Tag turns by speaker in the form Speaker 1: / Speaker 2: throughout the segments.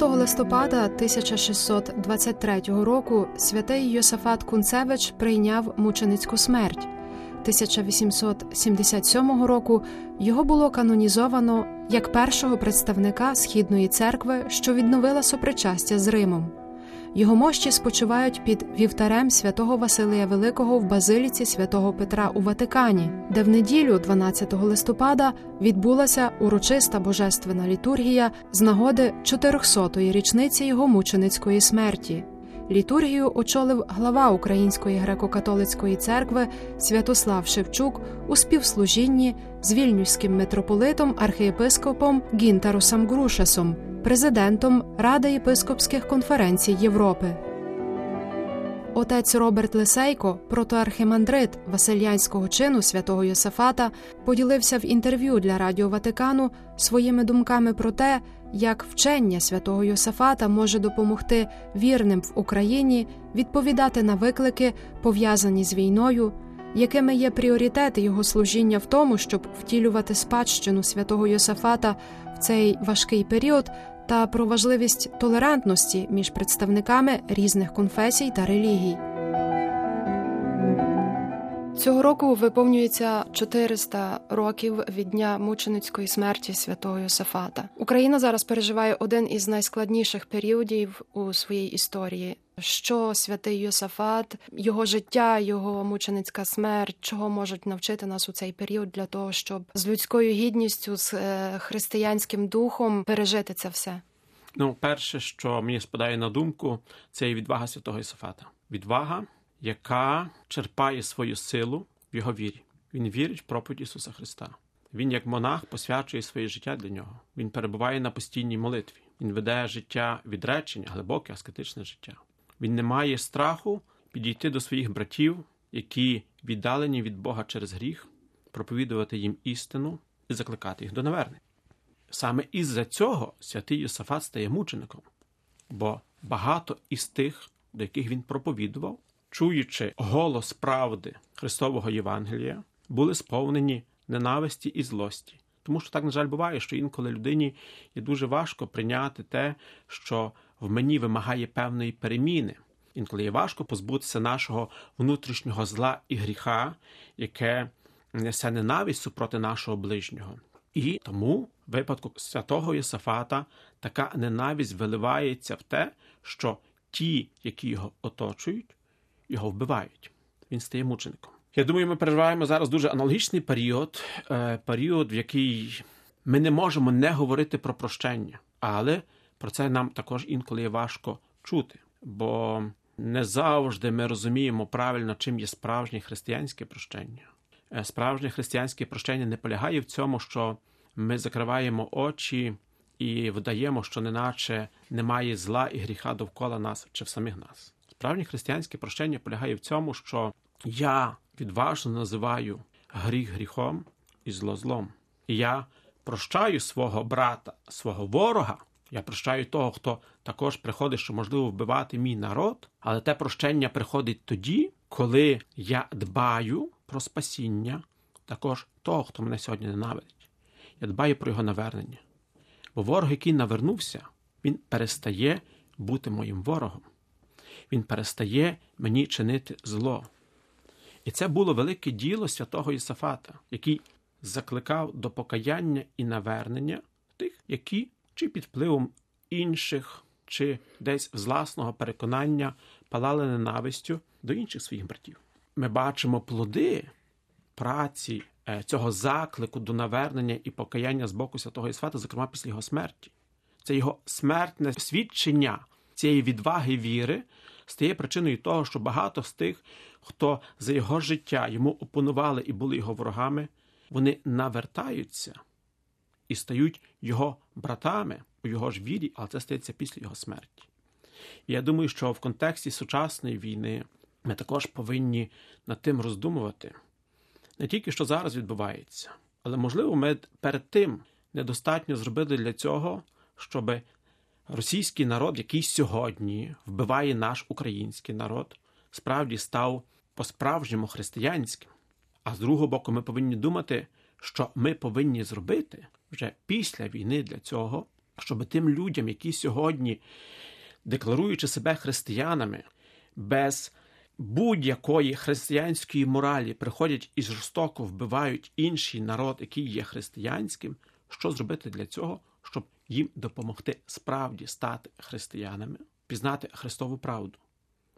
Speaker 1: 12 листопада 1623 року святий Йосафат Кунцевич прийняв мученицьку смерть. 1877 року його було канонізовано як першого представника східної церкви, що відновила сопричастя з Римом. Його мощі спочивають під вівтарем святого Василія Великого в базиліці святого Петра у Ватикані, де в неділю, 12 листопада, відбулася урочиста божественна літургія з нагоди 400-ї річниці його мученицької смерті. Літургію очолив глава Української греко-католицької церкви Святослав Шевчук у співслужінні з вільнюським митрополитом архієпископом Гінтарусом Грушасом, президентом Ради єпископських конференцій Європи. Отець Роберт Лисейко, протоархимандрит Васильянського чину святого Йосафата, поділився в інтерв'ю для Радіо Ватикану своїми думками про те, як вчення святого Йосафата може допомогти вірним в Україні відповідати на виклики, пов'язані з війною, якими є пріоритети його служіння в тому, щоб втілювати спадщину святого Йосафата в цей важкий період, та про важливість толерантності між представниками різних конфесій та релігій. Цього року виповнюється 400 років від дня мученицької смерті святого Йосафата. Україна зараз переживає один із найскладніших періодів у своїй історії. Що святий Йосафат, його життя, його мученицька смерть, чого можуть навчити нас у цей період для того, щоб з людською гідністю, з е, християнським духом пережити це все?
Speaker 2: Ну, перше, що мені спадає на думку, це і відвага святого Йосафата. Відвага яка черпає свою силу в його вірі. Він вірить в проповідь Ісуса Христа. Він, як монах, посвячує своє життя для нього. Він перебуває на постійній молитві. Він веде життя відречення, глибоке, аскетичне життя. Він не має страху підійти до своїх братів, які віддалені від Бога через гріх, проповідувати їм істину і закликати їх до навернення. Саме із-за цього святий Йосафат стає мучеником, бо багато із тих, до яких він проповідував, чуючи голос правди Христового Євангелія, були сповнені ненависті і злості. Тому що так, на жаль, буває, що інколи людині є дуже важко прийняти те, що в мені вимагає певної переміни. Інколи є важко позбутися нашого внутрішнього зла і гріха, яке несе ненависть супроти нашого ближнього. І тому, в випадку святого Єсафата, така ненависть виливається в те, що ті, які його оточують, його вбивають. Він стає мучеником. Я думаю, ми переживаємо зараз дуже аналогічний період, е, період, в який ми не можемо не говорити про прощення, але про це нам також інколи важко чути, бо не завжди ми розуміємо правильно, чим є справжнє християнське прощення. Е, справжнє християнське прощення не полягає в цьому, що ми закриваємо очі і вдаємо, що неначе немає зла і гріха довкола нас чи в самих нас. Справжнє християнське прощення полягає в цьому, що я відважно називаю гріх гріхом і зло злом. І я прощаю свого брата, свого ворога. Я прощаю того, хто також приходить, що можливо вбивати мій народ, але те прощення приходить тоді, коли я дбаю про спасіння також того, хто мене сьогодні ненавидить. Я дбаю про його навернення. Бо ворог, який навернувся, він перестає бути моїм ворогом він перестає мені чинити зло. І це було велике діло святого Єсафата, який закликав до покаяння і навернення тих, які чи під впливом інших, чи десь з власного переконання палали ненавистю до інших своїх братів. Ми бачимо плоди праці е, цього заклику до навернення і покаяння з боку святого Єсафата, зокрема після його смерті. Це його смертне свідчення цієї відваги віри стає причиною того, що багато з тих, хто за його життя йому опонували і були його ворогами, вони навертаються і стають його братами у його ж вірі, але це стається після його смерті. І я думаю, що в контексті сучасної війни ми також повинні над тим роздумувати не тільки що зараз відбувається, але можливо, ми перед тим недостатньо зробили для цього, щоб російський народ, який сьогодні вбиває наш український народ, справді став по-справжньому християнським. А з другого боку, ми повинні думати, що ми повинні зробити вже після війни для цього, щоб тим людям, які сьогодні, декларуючи себе християнами, без будь-якої християнської моралі приходять і жорстоко вбивають інший народ, який є християнським, що зробити для цього, щоб їм допомогти справді стати християнами, пізнати Христову правду.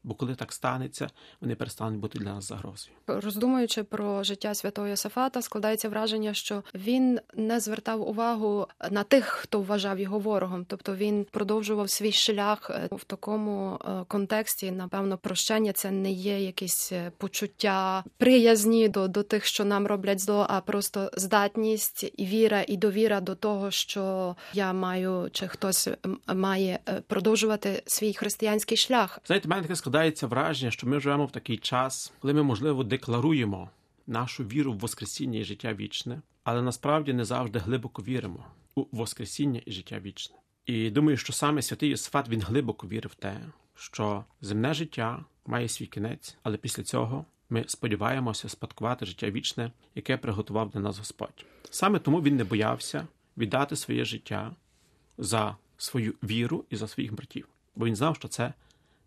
Speaker 2: Бо коли так станеться, вони перестануть бути для нас загрозою.
Speaker 1: Роздумуючи про життя святого Йосифата, складається враження, що він не звертав увагу на тих, хто вважав його ворогом. Тобто він продовжував свій шлях е, в такому е, контексті. Напевно, прощення це не є якісь е, почуття приязні до, до тих, що нам роблять зло, а просто здатність і віра і довіра до того, що я маю чи хтось має продовжувати свій християнський шлях.
Speaker 2: Знаєте, мене таке складається враження, що ми живемо в такий час, коли ми, можливо, декларуємо нашу віру в Воскресіння і життя вічне, але насправді не завжди глибоко віримо у Воскресіння і життя вічне. І думаю, що саме святий Йосифат він глибоко вірив в те, що земне життя має свій кінець, але після цього ми сподіваємося спадкувати життя вічне, яке приготував для нас Господь. Саме тому він не боявся віддати своє життя за свою віру і за своїх братів, бо він знав, що це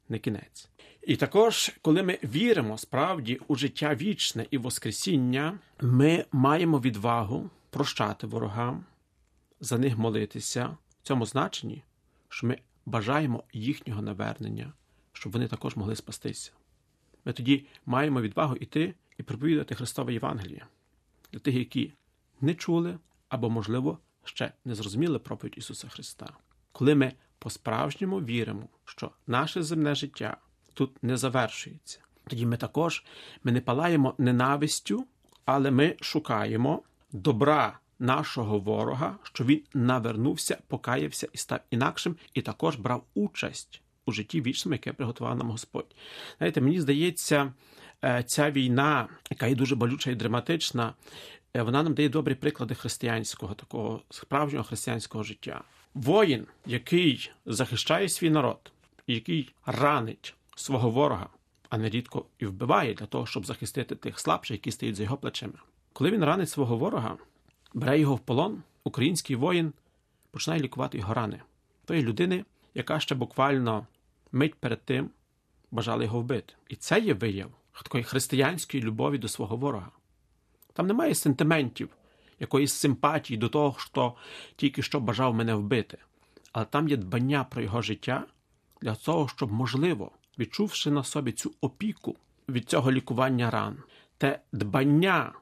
Speaker 2: не кінець. І також, коли ми віримо справді у життя вічне і Воскресіння, ми маємо відвагу прощати ворогам, за них молитися в цьому значенні, що ми бажаємо їхнього навернення, щоб вони також могли спастися. Ми тоді маємо відвагу йти і проповідати Христове Євангеліє для тих, які не чули або, можливо, ще не зрозуміли проповідь Ісуса Христа. Коли ми по-справжньому віримо, що наше земне життя тут не завершується. Тоді ми також ми не палаємо ненавистю, але ми шукаємо добра нашого ворога, що він навернувся, покаявся і став інакшим, і також брав участь у житті вічному, яке приготував нам Господь. Знаєте, мені здається, е, ця війна, яка є дуже болюча і драматична, е, вона нам дає добрі приклади християнського, такого справжнього християнського життя. Воїн, який захищає свій народ, який ранить свого ворога, а нерідко і вбиває для того, щоб захистити тих слабших, які стоять за його плечима. Коли він ранить свого ворога, бере його в полон, український воїн починає лікувати його рани тої людини, яка ще буквально мить перед тим бажала його вбити. І це є вияв такої християнської любові до свого ворога. Там немає сентиментів якоїсь симпатії до того, хто тільки що бажав мене вбити. Але там є дбання про його життя для того, щоб, можливо, відчувши на собі цю опіку від цього лікування ран, те дбання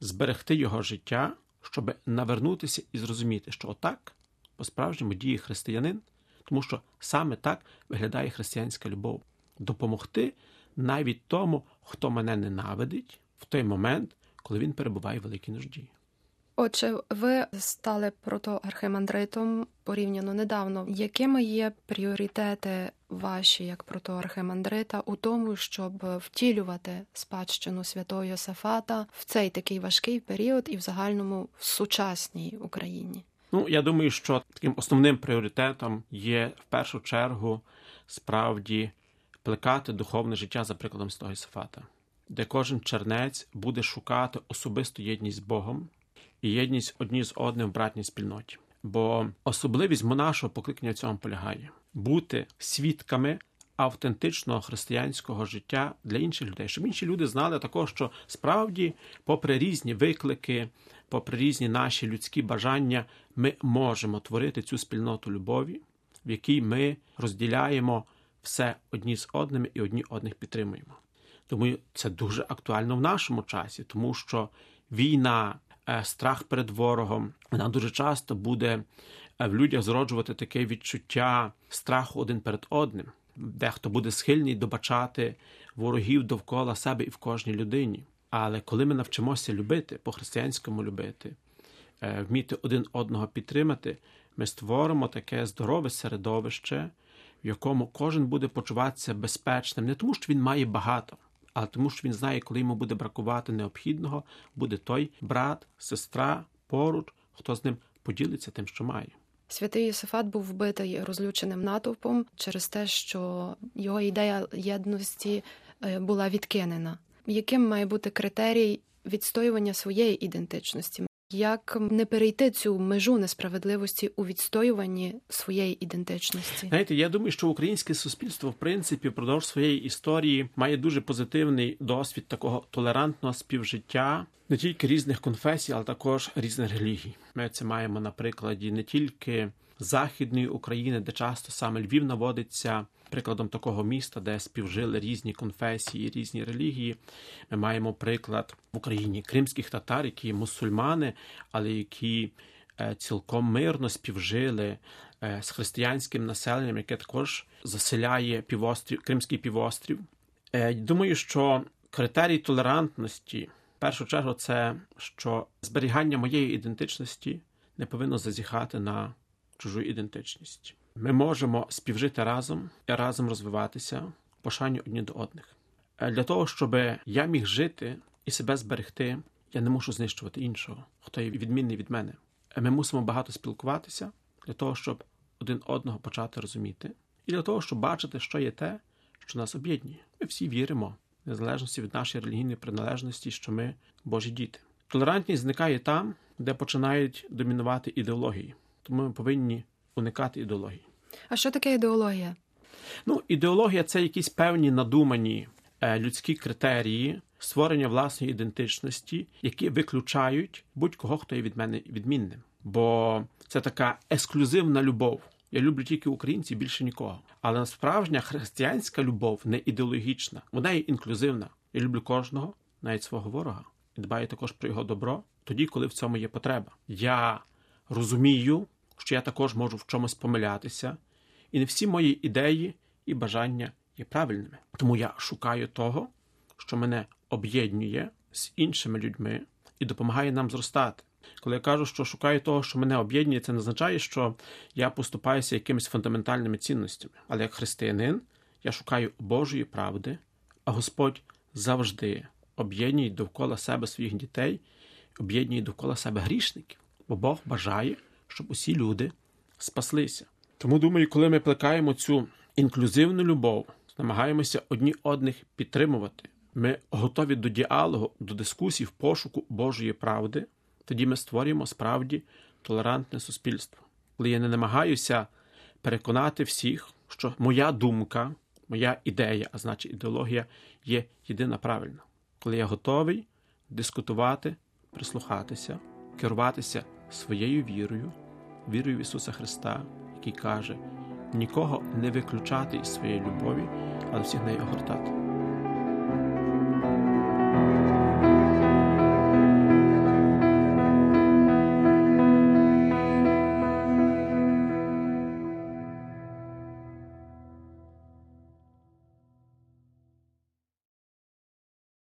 Speaker 2: зберегти його життя, щоб навернутися і зрозуміти, що отак по-справжньому діє християнин, тому що саме так виглядає християнська любов допомогти навіть тому, хто мене ненавидить в той момент, коли він перебуває в великій нужді.
Speaker 1: Отже, ви стали протоархимандритом порівняно недавно. Якими є пріоритети ваші як протоархимандрита у тому, щоб втілювати спадщину святого Йосафата в цей такий важкий період і в загальному в сучасній Україні?
Speaker 2: Ну я думаю, що таким основним пріоритетом є в першу чергу справді плекати духовне життя за прикладом святого Йосафата, де кожен чернець буде шукати особисту єдність з Богом і єдність одні з одним в братній спільноті. Бо особливість нашого покликання в цьому полягає бути свідками автентичного християнського життя для інших людей, щоб інші люди знали також, що справді, попри різні виклики, попри різні наші людські бажання, ми можемо творити цю спільноту любові, в якій ми розділяємо все одні з одними і одні одних підтримуємо. Тому це дуже актуально в нашому часі, тому що війна. Е, страх перед ворогом, вона дуже часто буде е, в людях зроджувати таке відчуття страху один перед одним. Дехто буде схильний добачати ворогів довкола себе і в кожній людині. Але коли ми навчимося любити, по-християнському любити, е, вміти один одного підтримати, ми створимо таке здорове середовище, в якому кожен буде почуватися безпечним, не тому, що він має багато, а тому, що він знає, коли йому буде бракувати необхідного, буде той брат, сестра поруч, хто з ним поділиться тим, що має.
Speaker 1: Святий Йосифат був вбитий розлюченим натовпом через те, що його ідея єдності е, була відкинена. Яким має бути критерій відстоювання своєї ідентичності? Як не перейти цю межу несправедливості у відстоюванні своєї ідентичності?
Speaker 2: Знаєте, я думаю, що українське суспільство, в принципі, впродовж своєї історії має дуже позитивний досвід такого толерантного співжиття не тільки різних конфесій, але також різних релігій. Ми це маємо на прикладі не тільки західної України, де часто саме Львів наводиться прикладом такого міста, де співжили різні конфесії, різні релігії. Ми маємо приклад в Україні кримських татар, які мусульмани, але які е, цілком мирно співжили е, з християнським населенням, яке також заселяє півострів, Кримський півострів. Е, думаю, що критерій толерантності першу чергу це що зберігання моєї ідентичності не повинно зазіхати на чужу ідентичність. Ми можемо співжити разом і разом розвиватися в пошанні одні до одних. Для того, щоб я міг жити і себе зберегти, я не мушу знищувати іншого, хто є відмінний від мене. Ми мусимо багато спілкуватися для того, щоб один одного почати розуміти, і для того, щоб бачити, що є те, що нас об'єднує. Ми всі віримо, незалежності від нашої релігійної приналежності, що ми Божі діти. Толерантність зникає там, де починають домінувати ідеології. Тому ми повинні уникати ідеології.
Speaker 1: А що таке ідеологія?
Speaker 2: Ну, ідеологія це якісь певні надумані е, людські критерії створення власної ідентичності, які виключають будь-кого, хто є від мене відмінним. Бо це така ексклюзивна любов. Я люблю тільки українців, більше нікого. Але справжня християнська любов не ідеологічна, вона є інклюзивна. Я люблю кожного, навіть свого ворога, і дбаю також про його добро, тоді, коли в цьому є потреба. Я розумію, що я також можу в чомусь помилятися, і не всі мої ідеї і бажання є правильними. Тому я шукаю того, що мене об'єднує з іншими людьми і допомагає нам зростати. Коли я кажу, що шукаю того, що мене об'єднує, це не означає, що я поступаюся якимись фундаментальними цінностями. Але як християнин я шукаю Божої правди, а Господь завжди об'єднує довкола себе своїх дітей, об'єднує довкола себе грішників, бо Бог бажає, щоб усі люди спаслися. Тому думаю, коли ми плекаємо цю інклюзивну любов, намагаємося одні одних підтримувати. Ми готові до діалогу, до дискусій в пошуку Божої правди, тоді ми створюємо справді толерантне суспільство. Коли я не намагаюся переконати всіх, що моя думка, моя ідея, а значить ідеологія, є єдина правильна, коли я готовий дискутувати, прислухатися, керуватися своєю вірою, вірою в Ісуса Христа, який каже: нікого не виключати із своєї любові, але всіх нею огортати.